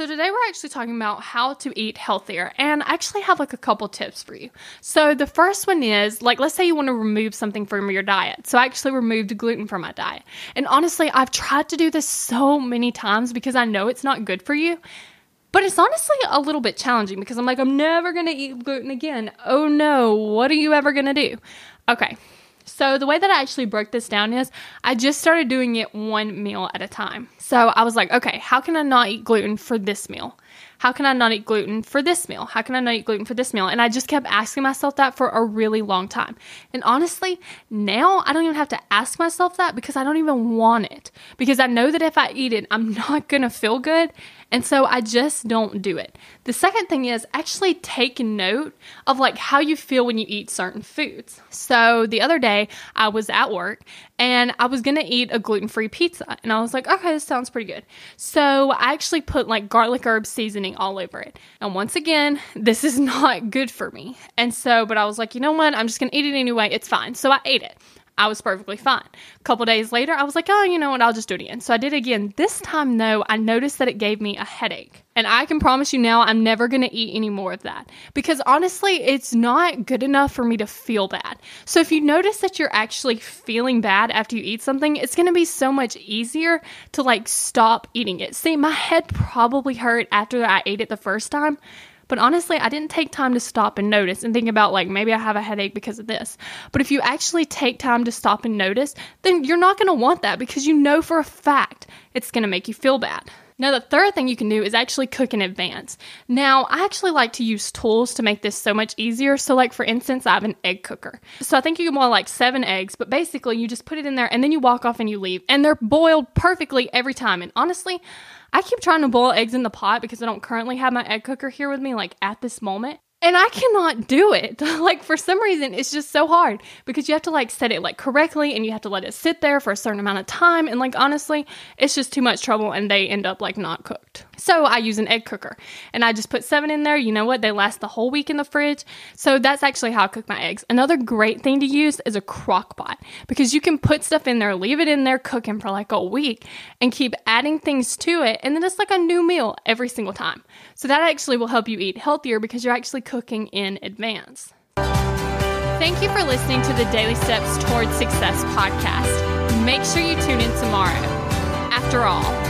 So today we're actually talking about how to eat healthier and I actually have like a couple tips for you. So the first one is like let's say you want to remove something from your diet. So I actually removed gluten from my diet. And honestly, I've tried to do this so many times because I know it's not good for you. But it's honestly a little bit challenging because I'm like I'm never going to eat gluten again. Oh no, what are you ever going to do? Okay. So the way that I actually broke this down is I just started doing it one meal at a time. So I was like, okay, how can I not eat gluten for this meal? How can I not eat gluten for this meal? How can I not eat gluten for this meal? And I just kept asking myself that for a really long time. And honestly, now I don't even have to ask myself that because I don't even want it. Because I know that if I eat it, I'm not going to feel good. And so I just don't do it. The second thing is actually take note of like how you feel when you eat certain foods. So the other day I was at work and I was gonna eat a gluten free pizza. And I was like, okay, this sounds pretty good. So I actually put like garlic herb seasoning all over it. And once again, this is not good for me. And so, but I was like, you know what? I'm just gonna eat it anyway. It's fine. So I ate it. I was perfectly fine. A couple days later, I was like, oh, you know what? I'll just do it again. So I did again. This time, though, I noticed that it gave me a headache. And I can promise you now, I'm never going to eat any more of that because honestly, it's not good enough for me to feel bad. So if you notice that you're actually feeling bad after you eat something, it's going to be so much easier to like stop eating it. See, my head probably hurt after I ate it the first time but honestly, I didn't take time to stop and notice and think about like maybe I have a headache because of this. But if you actually take time to stop and notice, then you're not going to want that because you know for a fact it's going to make you feel bad. Now, the third thing you can do is actually cook in advance. Now, I actually like to use tools to make this so much easier. So, like for instance, I have an egg cooker. So, I think you can boil like seven eggs, but basically, you just put it in there and then you walk off and you leave, and they're boiled perfectly every time. And honestly, I keep trying to boil eggs in the pot because I don't currently have my egg cooker here with me, like at this moment. And I cannot do it. like for some reason, it's just so hard because you have to like set it like correctly and you have to let it sit there for a certain amount of time. And like honestly, it's just too much trouble and they end up like not cooked. So I use an egg cooker and I just put seven in there. You know what? They last the whole week in the fridge. So that's actually how I cook my eggs. Another great thing to use is a crock pot because you can put stuff in there, leave it in there cooking for like a week and keep adding things to it. And then it's like a new meal every single time. So that actually will help you eat healthier because you're actually cooking in advance. Thank you for listening to the Daily Steps Towards Success podcast. Make sure you tune in tomorrow. After all,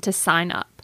to sign up.